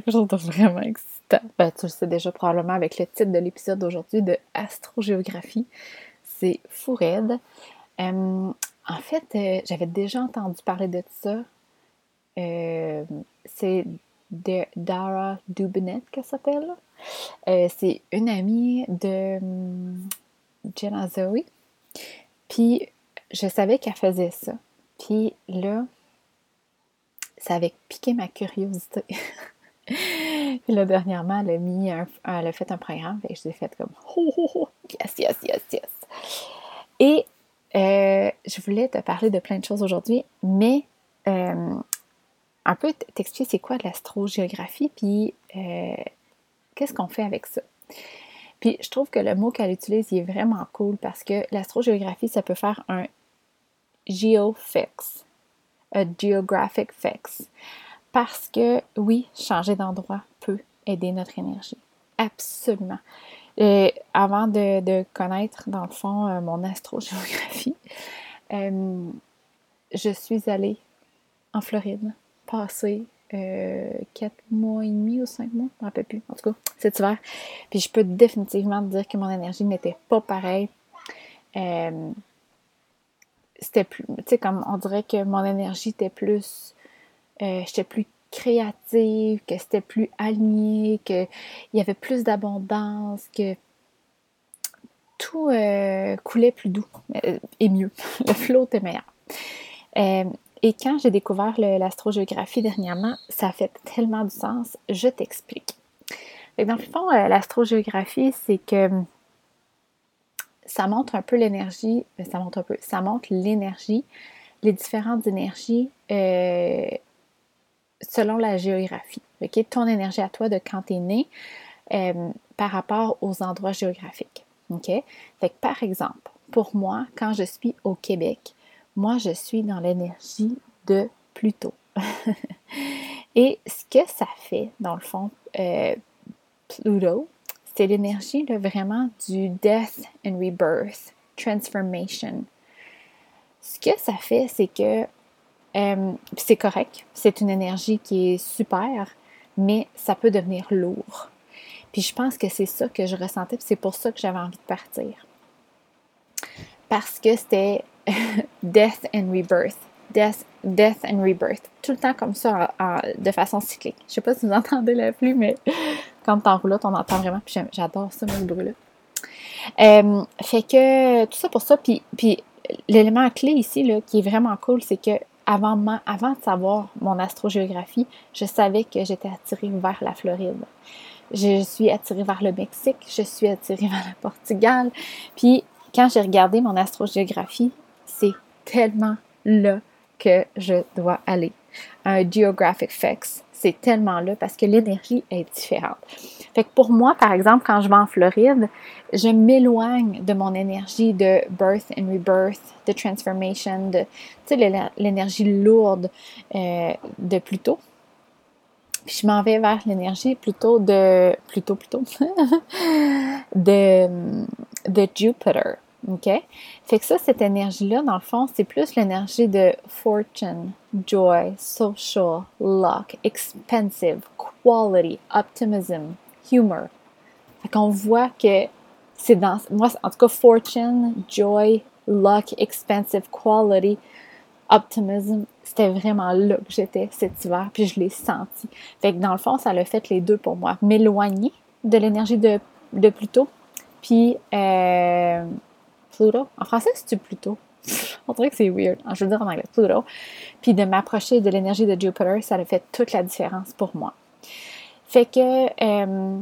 quelque chose de vraiment excitant. Ben, tu le sais déjà probablement avec le titre de l'épisode d'aujourd'hui de Astrogéographie. C'est fou raide. Euh, en fait, euh, j'avais déjà entendu parler de ça. Euh, c'est Dara Dubinet qu'elle s'appelle. c'est une amie de Jenna Zoe. Puis, je savais qu'elle faisait ça. Puis là, ça avait piqué ma curiosité. Puis là, dernièrement, elle a, mis elle a fait un programme et je l'ai fait comme oh, oh, yes, yes, yes, yes. Et euh, je voulais te parler de plein de choses aujourd'hui, mais euh, un peu t'expliquer c'est quoi l'astrogéographie, puis euh, qu'est-ce qu'on fait avec ça? Puis je trouve que le mot qu'elle utilise il est vraiment cool parce que l'astrogéographie, ça peut faire un geofix, un geographic fix. Parce que oui, changer d'endroit peut aider notre énergie. Absolument. Et avant de, connaître, dans le fond, euh, mon astrogéographie, euh, je suis allée en Floride passer euh, quatre mois et demi ou cinq mois, je ne rappelle plus, en tout cas, cet hiver. Puis je peux définitivement dire que mon énergie n'était pas pareille. c'était plus, tu sais, comme on dirait que mon énergie était plus, j'étais plus créative, que c'était plus aligné, qu'il y avait plus d'abondance, que tout euh, coulait plus doux euh, et mieux. Le flot était meilleur. Euh, et quand j'ai découvert l'astrogéographie dernièrement, ça a fait tellement du sens. Je t'explique. Dans le fond, l'astrogéographie, c'est que ça montre un peu l'énergie, ça montre un peu, ça montre l'énergie, les différentes énergies selon la géographie. ok Ton énergie à toi de quand tu es né euh, par rapport aux endroits géographiques. OK? Fait par exemple, pour moi, quand je suis au Québec, moi, je suis dans l'énergie de Pluto. Et ce que ça fait, dans le fond, euh, Pluto, c'est l'énergie vraiment du death and rebirth, transformation. Ce que ça fait, c'est que euh, c'est correct, c'est une énergie qui est super, mais ça peut devenir lourd. Puis je pense que c'est ça que je ressentais, c'est pour ça que j'avais envie de partir. Parce que c'était death and rebirth. Death, death and rebirth. Tout le temps comme ça, de façon cyclique. Je sais pas si vous entendez la pluie, mais quand t'en roules, on entend vraiment. Puis j'adore ça, ce bruit-là. Euh, fait que tout ça pour ça. Puis, puis l'élément clé ici, là, qui est vraiment cool, c'est que avant, de savoir mon astrogéographie, je savais que j'étais attirée vers la Floride. Je suis attirée vers le Mexique, je suis attirée vers le Portugal. Puis quand j'ai regardé mon astrogéographie, c'est tellement là que je dois aller. Un geographic fix, c'est tellement là parce que l'énergie est différente. Fait que pour moi, par exemple, quand je vais en Floride, je m'éloigne de mon énergie de birth and rebirth, de transformation, de l'énergie lourde euh, de Pluto. Puis je m'en vais vers l'énergie plutôt de plutôt plutôt de de Jupiter. OK? Fait que ça, cette énergie-là, dans le fond, c'est plus l'énergie de fortune, joy, social, luck, expensive, quality, optimism, humor. Fait qu'on voit que c'est dans. Moi, en tout cas, fortune, joy, luck, expensive, quality, optimism, c'était vraiment là que j'étais cet hiver, puis je l'ai senti. Fait que dans le fond, ça l'a fait les deux pour moi. M'éloigner de l'énergie de, de Pluto, puis euh, Pluto. En français, c'est Pluto. On dirait que c'est weird. Je veux dire en anglais, Pluto. Puis de m'approcher de l'énergie de Jupiter, ça a fait toute la différence pour moi. Fait que euh,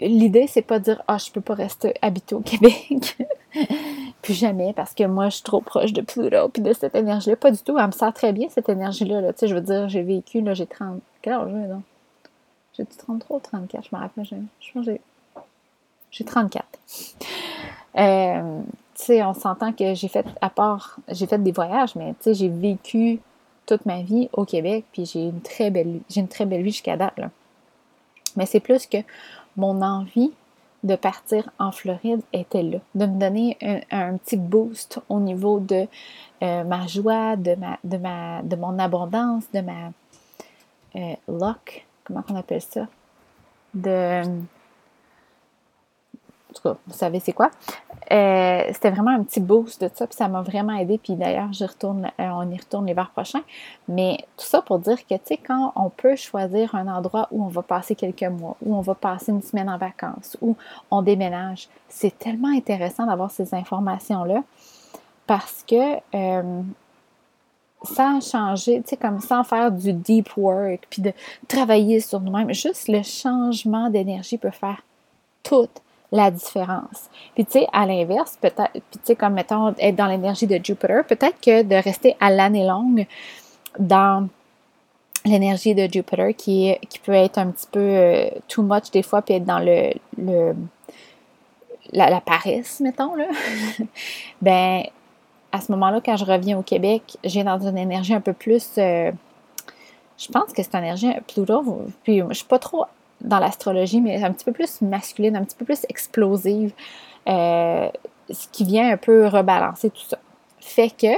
l'idée, c'est pas de dire Ah, je peux pas rester habité au Québec. Plus jamais, parce que moi, je suis trop proche de Pluto puis de cette énergie-là. Pas du tout. Elle me sert très bien, cette énergie-là. Là. Tu sais, je veux dire, j'ai vécu, là, j'ai 30. Quel âge non? J'ai 33 ou 34, je me rappelle. Je pense j'ai 34. Euh, tu sais, on s'entend que j'ai fait, à part, j'ai fait des voyages, mais tu sais, j'ai vécu toute ma vie au Québec, puis j'ai une très belle, j'ai une très belle vie jusqu'à date. Mais c'est plus que mon envie de partir en Floride était là, de me donner un, petit boost au niveau de euh, ma joie, de ma, de ma, de mon abondance, de ma, euh, luck, comment on appelle ça? De en tout cas, vous savez c'est quoi. Euh, c'était vraiment un petit boost de ça, puis ça m'a vraiment aidé. Puis d'ailleurs, retourne, euh, on y retourne l'hiver prochain. Mais tout ça pour dire que, tu sais, quand on peut choisir un endroit où on va passer quelques mois, où on va passer une semaine en vacances, où on déménage, c'est tellement intéressant d'avoir ces informations-là parce que euh, sans changer, tu sais, comme sans faire du deep work, puis de travailler sur nous-mêmes, juste le changement d'énergie peut faire toute la différence. Puis tu sais, à l'inverse, peut-être, puis tu sais, comme mettons, être dans l'énergie de Jupiter, peut-être que de rester à l'année longue dans l'énergie de Jupiter qui, qui peut être un petit peu euh, too much des fois, puis être dans le, le la, paresse, mettons, là, ben à ce moment-là, quand je reviens au Québec, j'ai dans une énergie un peu plus. Euh, je pense que c'est une énergie Pluto. Puis je suis pas trop dans l'astrologie, mais un petit peu plus masculine, un petit peu plus explosive, euh, ce qui vient un peu rebalancer tout ça. Fait que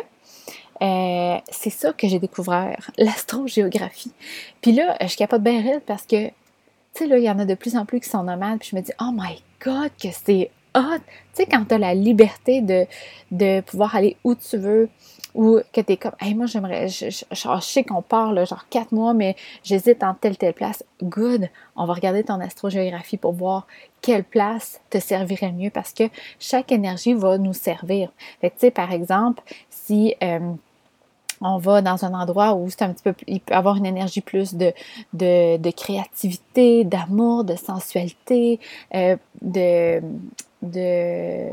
euh, c'est ça que j'ai découvert, l'astrogéographie. Puis là, je capote bien raide parce que, tu sais, là, il y en a de plus en plus qui sont nomades, puis je me dis, oh my god, que c'est hot! Tu sais, quand tu as la liberté de, de pouvoir aller où tu veux, ou que tu es comme, hey, moi, j'aimerais, je, sais qu'on part, genre quatre mois, mais j'hésite en telle, telle place. Good! On va regarder ton astrogéographie pour voir quelle place te servirait mieux parce que chaque énergie va nous servir. Fait que, tu sais, par exemple, si. Euh, on va dans un endroit où c'est un petit peu il peut avoir une énergie plus de, de, créativité, d'amour, de sensualité, euh, de, de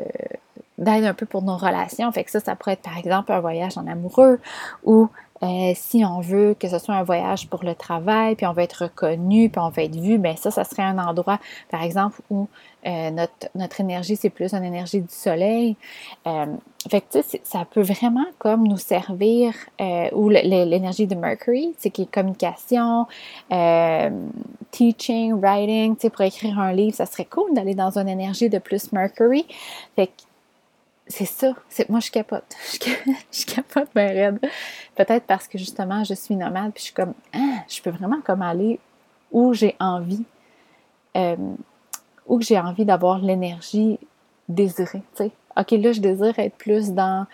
d'aide un peu pour nos relations. Fait que ça, ça pourrait être par exemple un voyage en amoureux ou euh, si on veut que ce soit un voyage pour le travail, puis on veut être reconnu, puis on veut être vu, bien ça, ça serait un endroit, par exemple, où euh, notre, notre énergie, c'est plus une énergie du soleil. Euh, fait que, ça peut vraiment comme nous servir, ou l'énergie de Mercury, c'est qui est communication, teaching, writing, pour écrire un livre, ça serait cool d'aller dans une énergie de plus Mercury. Fait que c'est ça. C'est, moi, je capote. Je, capote bien raide. Peut-être parce que justement, je suis nomade, puis je suis comme, ah, je peux vraiment comme aller où j'ai envie, euh, où j'ai envie d'avoir l'énergie désirée. OK, là, je désire être plus dans,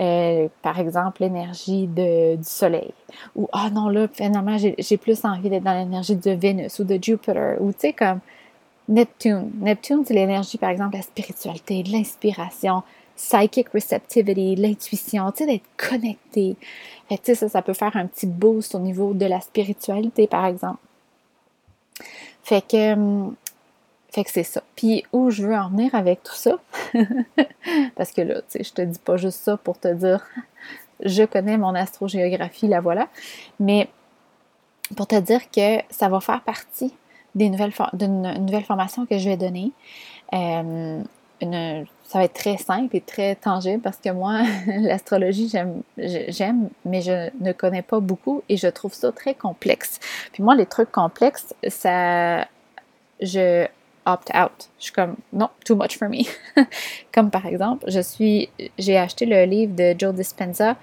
euh, par exemple, l'énergie du soleil. Ou, ah non, là, finalement, j'ai, plus envie d'être dans l'énergie de Vénus ou de Jupiter. Ou, tu sais, comme Neptune. Neptune, c'est l'énergie, par exemple, la spiritualité, l'inspiration, psychic receptivity, l'intuition, tu sais, d'être connecté. tu sais, ça, ça peut faire un petit boost au niveau de la spiritualité, par exemple. Fait que, hum, fait que c'est ça. Puis où je veux en venir avec tout ça, parce que là, tu sais, je te dis pas juste ça pour te dire, je connais mon astrogéographie, la voilà, mais pour te dire que ça va faire partie des nouvelles d'une nouvelle formation que je vais donner. Euh, ça va être très simple et très tangible parce que moi, l'astrologie, j'aime, mais je ne connais pas beaucoup et je trouve ça très complexe. Puis moi, les trucs complexes, ça, je opt out. Je suis comme, non, too much for me. comme par exemple, je suis, j'ai acheté le livre de Joe Dispenza,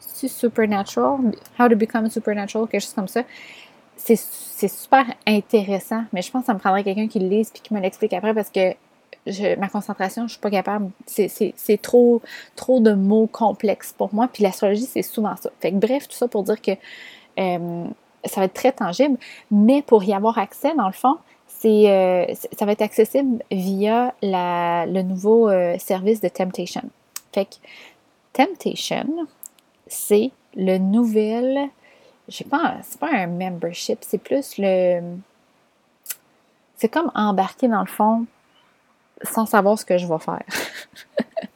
Supernatural, How to Become Supernatural, quelque chose comme ça. C'est, c'est super intéressant, mais je pense que ça me prendrait quelqu'un qui le lise puis qui me l'explique après parce que ma concentration, je suis pas capable. C'est trop, trop de mots complexes pour moi. Puis l'astrologie, c'est souvent ça. Fait que bref, tout ça pour dire que euh, ça va être très tangible. Mais pour y avoir accès, dans le fond, c'est euh, ça va être accessible via le nouveau euh, service de Temptation. Fait que Temptation, c'est le nouvel. Je sais pas, c'est pas un membership, c'est plus le. C'est comme embarquer dans le fond sans savoir ce que je vais faire.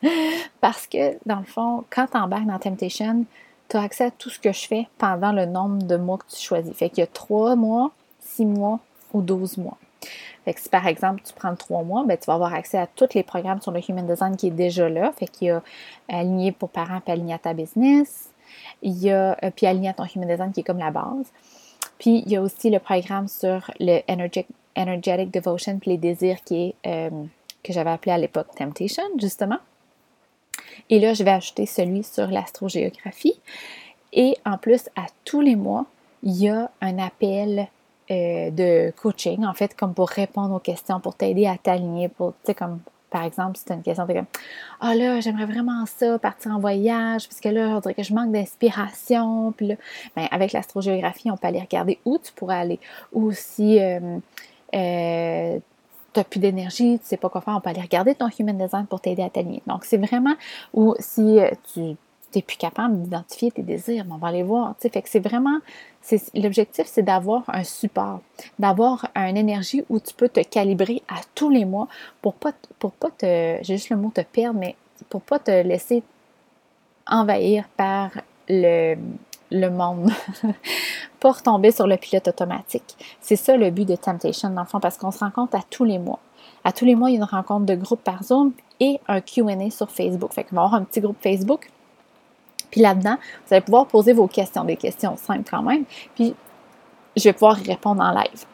Parce que, dans le fond, quand tu embarques dans Temptation, tu as accès à tout ce que je fais pendant le nombre de mois que tu choisis. Fait qu'il y a 3 mois, 6 mois ou 12 mois. Fait que si par exemple tu prends 3 mois, ben, tu vas avoir accès à tous les programmes sur le Human Design qui est déjà là. Fait qu'il y a aligné pour parents puis aligné à ta business. Il y a euh, puis aligné à ton Human Design qui est comme la base. Puis il y a aussi le programme sur le Energetic, Energetic Devotion puis les désirs qui est euh, que j'avais appelé à l'époque Temptation, justement. Et là, je vais ajouter celui sur l'astrogéographie. Et en plus, à tous les mois, il y a un appel euh, de coaching, en fait, comme pour répondre aux questions, pour t'aider à t'aligner, pour, tu sais, comme par exemple, si tu as une question, tu comme Ah là, j'aimerais vraiment ça, partir en voyage, parce que là, on dirait que je manque d'inspiration. Puis là, ben, avec l'astrogéographie, on peut aller regarder où tu pourrais aller. Ou si euh, euh, tu n'as plus d'énergie, tu sais pas quoi faire, on peut aller regarder ton human design pour t'aider à t'aligner. Donc, c'est vraiment, ou si tu n'es plus capable d'identifier tes désirs, on va aller voir. Fait que c'est vraiment, l'objectif, c'est d'avoir un support, d'avoir une énergie où tu peux te calibrer à tous les mois pour pas, pour pas te, j'ai juste le mot te perdre, mais pour pas te laisser envahir par le, le monde, pour tomber sur le pilote automatique. C'est ça le but de Temptation, dans parce qu'on se rencontre à tous les mois. À tous les mois, il y a une rencontre de groupe par Zoom et un Q&A sur Facebook. Fait qu'on va avoir un petit groupe Facebook puis là-dedans, vous allez pouvoir poser vos questions, des questions simples quand même. Puis je vais pouvoir y répondre en live.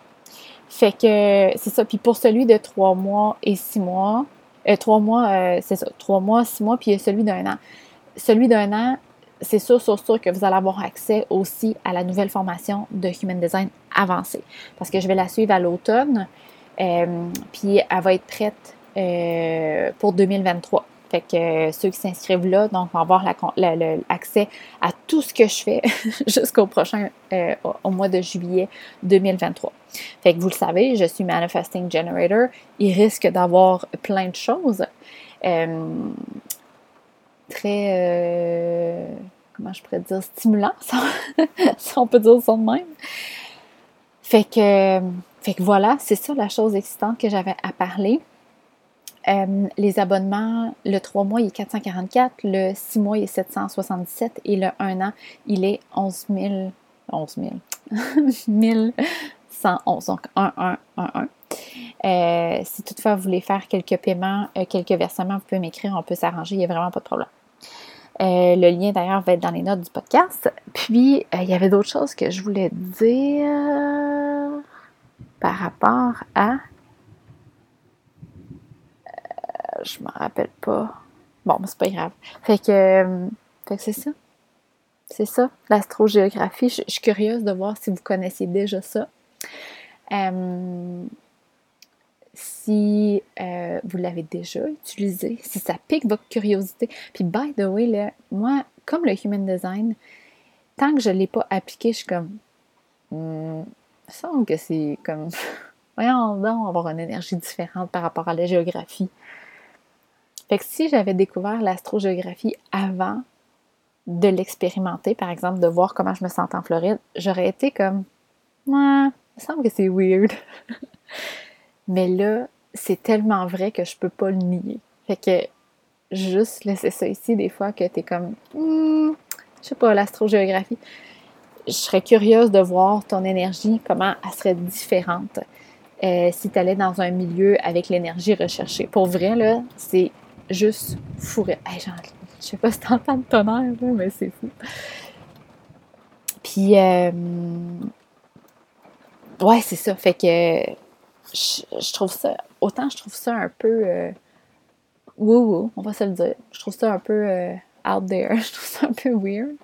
Fait que c'est ça. Puis pour celui de trois mois et six mois, euh, trois mois, euh, c'est ça, trois mois, six mois, puis celui d'un an. Celui d'un an, c'est sûr, sûr, sûr que vous allez avoir accès aussi à la nouvelle formation de Human Design avancée. Parce que je vais la suivre à l'automne, euh, puis elle va être prête pour 2023. Fait que euh, ceux qui s'inscrivent là, donc, vont avoir l'accès à tout ce que je fais jusqu'au prochain, euh, mois de juillet 2023. Fait que vous le savez, je suis Manifesting Generator. Il risque d'avoir plein de choses. Euh, très, comment je pourrais dire, stimulant, si on peut dire ça de même. Fait que, fait que voilà, c'est ça la chose excitante que j'avais à parler. Euh, les abonnements, le 3 mois, il est 444, le 6 mois, il est 777 et le 1 an, il est 11 000. 11 000. 1111, donc 1111. Euh, si toutefois vous voulez faire quelques paiements, euh, quelques versements, vous pouvez m'écrire, on peut s'arranger, il n'y a vraiment pas de problème. Euh, le lien d'ailleurs va être dans les notes du podcast. Puis, il y avait d'autres choses que je voulais dire par rapport à je me rappelle pas. Bon, mais c'est pas grave. Fait que, euh, fait que c'est ça. C'est ça, l'astrogéographie. Je, suis curieuse de voir si vous connaissiez déjà ça. Euh, si euh, vous l'avez déjà utilisé, si ça pique votre curiosité. Puis, by the way, là, moi, comme le Human Design, tant que je ne l'ai pas appliqué, je suis comme. Hmm, il semble que c'est comme. Voyons donc avoir une énergie différente par rapport à la géographie. Fait que si j'avais découvert l'astrogéographie avant de l'expérimenter, par exemple, de voir comment je me sens en Floride, j'aurais été comme, il me semble que c'est weird. Mais là, c'est tellement vrai que je peux pas le nier. Fait que juste laisser ça ici, des fois que tu es comme, hmm, je sais pas, l'astrogéographie. Je serais curieuse de voir ton énergie, comment elle serait différente euh, si tu allais dans un milieu avec l'énergie recherchée. Pour vrai, là, c'est juste fourré. Hey, je sais pas si t'entends le tonnerre, là, mais c'est fou. Puis, euh, ouais, c'est ça. Fait que je, trouve ça, autant je trouve ça un peu euh, woo on va se le dire. Je trouve ça un peu euh, out there. Je trouve ça un peu weird.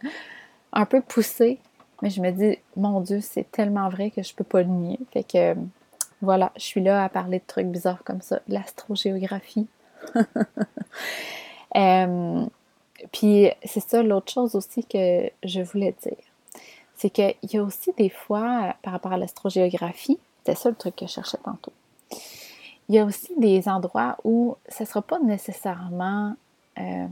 Un peu poussé. Mais je me dis, mon Dieu, c'est tellement vrai que je peux pas le nier. Fait que voilà, je suis là à parler de trucs bizarres comme ça. L'astrogéographie, Euh, puis c'est ça, l'autre chose aussi que je voulais dire. C'est qu'il y a aussi des fois, par rapport à l'astrogéographie, c'est ça le truc que je cherchais tantôt. Il y a aussi des endroits où ce ne sera pas nécessairement euh,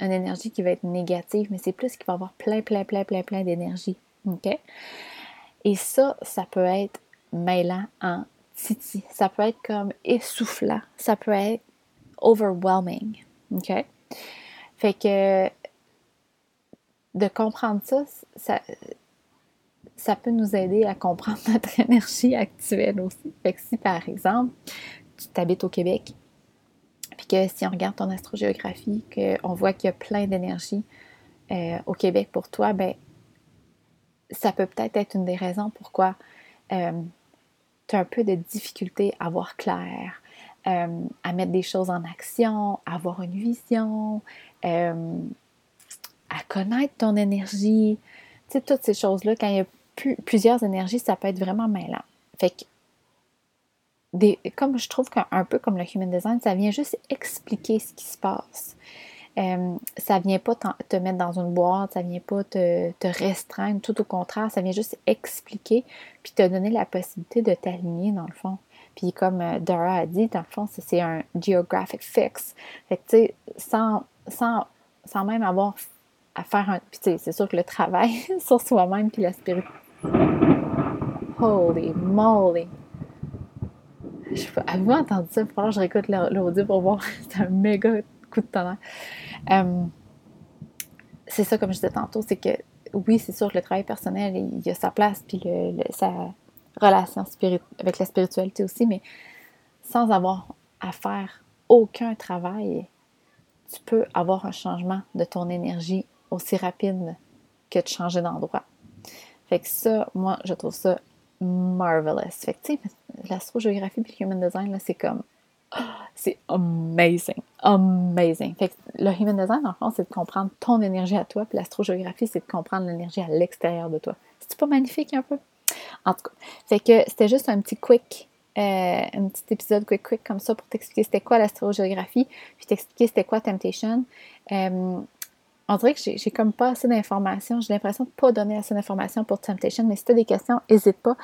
une énergie qui va être négative, mais c'est plus qu'il va avoir plein, plein, plein, plein, plein d'énergie. Et ça, ça peut être mêlant en titi. Ça peut être comme essoufflant. Ça peut être overwhelming. Fait que de comprendre ça, ça, ça peut nous aider à comprendre notre énergie actuelle aussi. Fait que si par exemple, tu t'habites au Québec, puis que si on regarde ton astrogéographie, qu'on voit qu'il y a plein d'énergie euh, au Québec pour toi, ben ça peut peut-être être une des raisons pourquoi euh, tu as un peu de difficulté à voir clair, euh, à mettre des choses en action, à avoir une vision, à connaître ton énergie. Toutes ces choses-là, quand il y a plusieurs énergies, ça peut être vraiment mêlant. Fait que, des, comme je trouve qu'un peu comme le Human Design, ça vient juste expliquer ce qui se passe. Euh, ça vient pas te mettre dans une boîte, ça vient pas te, restreindre, tout au contraire, ça vient juste expliquer puis te donner la possibilité de t'aligner dans le fond. Puis comme euh, Dara a dit, dans le fond, c'est un geographic fix. Fait que tu sais, sans, sans, sans même avoir à faire un. Puis tu sais, c'est sûr que le travail sur soi-même puis la spirit. Holy moly! Avez-vous entendu ça? Il je réécoute l'audio pour voir. c'est un méga coup de tonnerre. Euh, c'est ça, comme je disais tantôt, c'est que oui, c'est sûr que le travail personnel, il y a sa place, puis le, sa relation avec la spiritualité aussi, mais sans avoir à faire aucun travail, tu peux avoir un changement de ton énergie aussi rapide que de changer d'endroit. Fait que ça, moi, je trouve ça marvelous. Fait que, tu sais, l'astrogéographie et le human design, c'est comme c'est amazing. Amazing. Fait que le human design, en fond, c'est de comprendre ton énergie à toi, puis l'astrogéographie, c'est de comprendre l'énergie à l'extérieur de toi. C'est pas magnifique un peu? En tout cas, fait que c'était juste un petit quick, euh, un petit épisode quick quick comme ça pour t'expliquer c'était quoi l'astrogéographie, puis t'expliquer c'était quoi Temptation. Euh, on dirait que j'ai comme pas assez d'informations. J'ai l'impression de pas donner assez d'informations pour Temptation, mais si tu as des questions, n'hésite pas.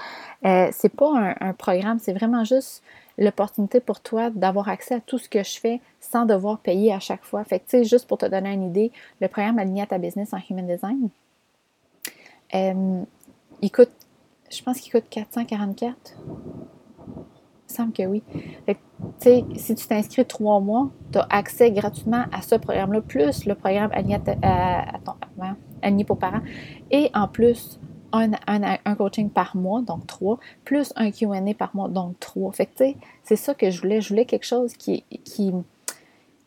Euh, c'est pas un, programme, c'est vraiment juste l'opportunité pour toi d'avoir accès à tout ce que je fais sans devoir payer à chaque fois. Fait que, tu sais, juste pour te donner une idée, le programme Aligné à ta business en Human Design, euh, il coûte, je pense qu'il coûte 444. Il semble que oui. Fait que, tu sais, si tu t'inscris trois mois, tu as accès gratuitement à ce programme-là, plus le programme Aligné, à, ton, Aligné pour parents. Et en plus, un, coaching par mois, donc trois, plus un QA par mois, donc trois. Fait que, tu sais, c'est ça que je voulais. Je voulais quelque chose qui, qui,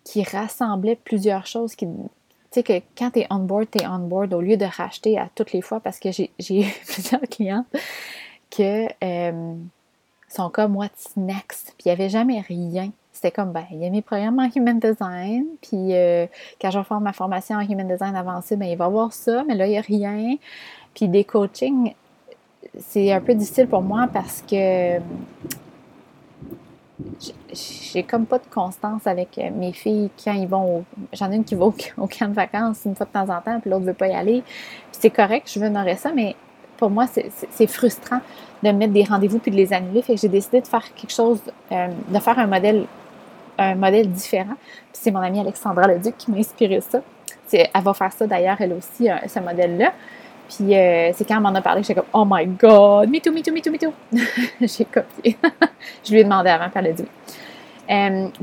qui rassemblait plusieurs choses, tu sais, que quand tu es on board, tu es on board au lieu de racheter à toutes les fois parce que j'ai eu plusieurs clients que euh, sont comme What's next? Puis il n'y avait jamais rien. C'était comme, ben, il y a mes programmes en Human Design, puis euh, quand je vais faire ma formation en Human Design avancé, ben, il va y avoir ça, mais là, il n'y a rien. Puis des coachings, c'est un peu difficile pour moi parce que j'ai comme pas de constance avec mes filles quand ils vont J'en ai une qui va au, camp de vacances une fois de temps en temps, puis l'autre veut pas y aller. Puis c'est correct, je veux honorer ça, mais pour moi, c'est frustrant de mettre des rendez-vous puis de les annuler. Fait que j'ai décidé de faire quelque chose, euh, de faire un modèle, un modèle différent. Puis c'est mon amie Alexandra Leduc qui m'a inspiré ça. Elle va faire ça d'ailleurs, elle aussi, euh, ce modèle-là. Puis euh, c'est quand elle m'en a parlé que j'étais comme Oh my God, me too, me too, me too, me too. J'ai copié. je lui ai demandé avant, puis elle a dit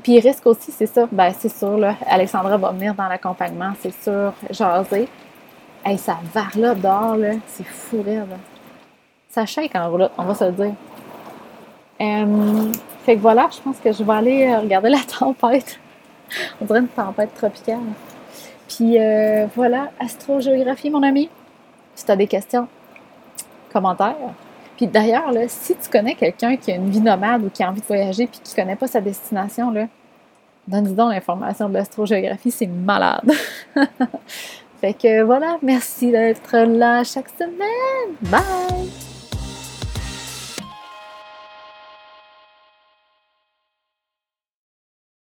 puis il risque aussi, c'est sûr, ben c'est sûr, là, Alexandra va venir dans l'accompagnement, c'est sûr, jaser. Hey, ça var là dehors, là, c'est fou là. Ça shake en roulotte, on va se le dire. Euh, fait que voilà, je pense que je vais aller regarder la tempête. on dirait une tempête tropicale. Puis voilà, astrogéographie, mon ami. Si tu as des questions, commentaires. Puis d'ailleurs, si tu connais quelqu'un qui a une vie nomade ou qui a envie de voyager puis qui ne connaît pas sa destination, donne-lui donc l'information de l'astrogéographie, c'est malade. fait que voilà, merci d'être là chaque semaine. Bye!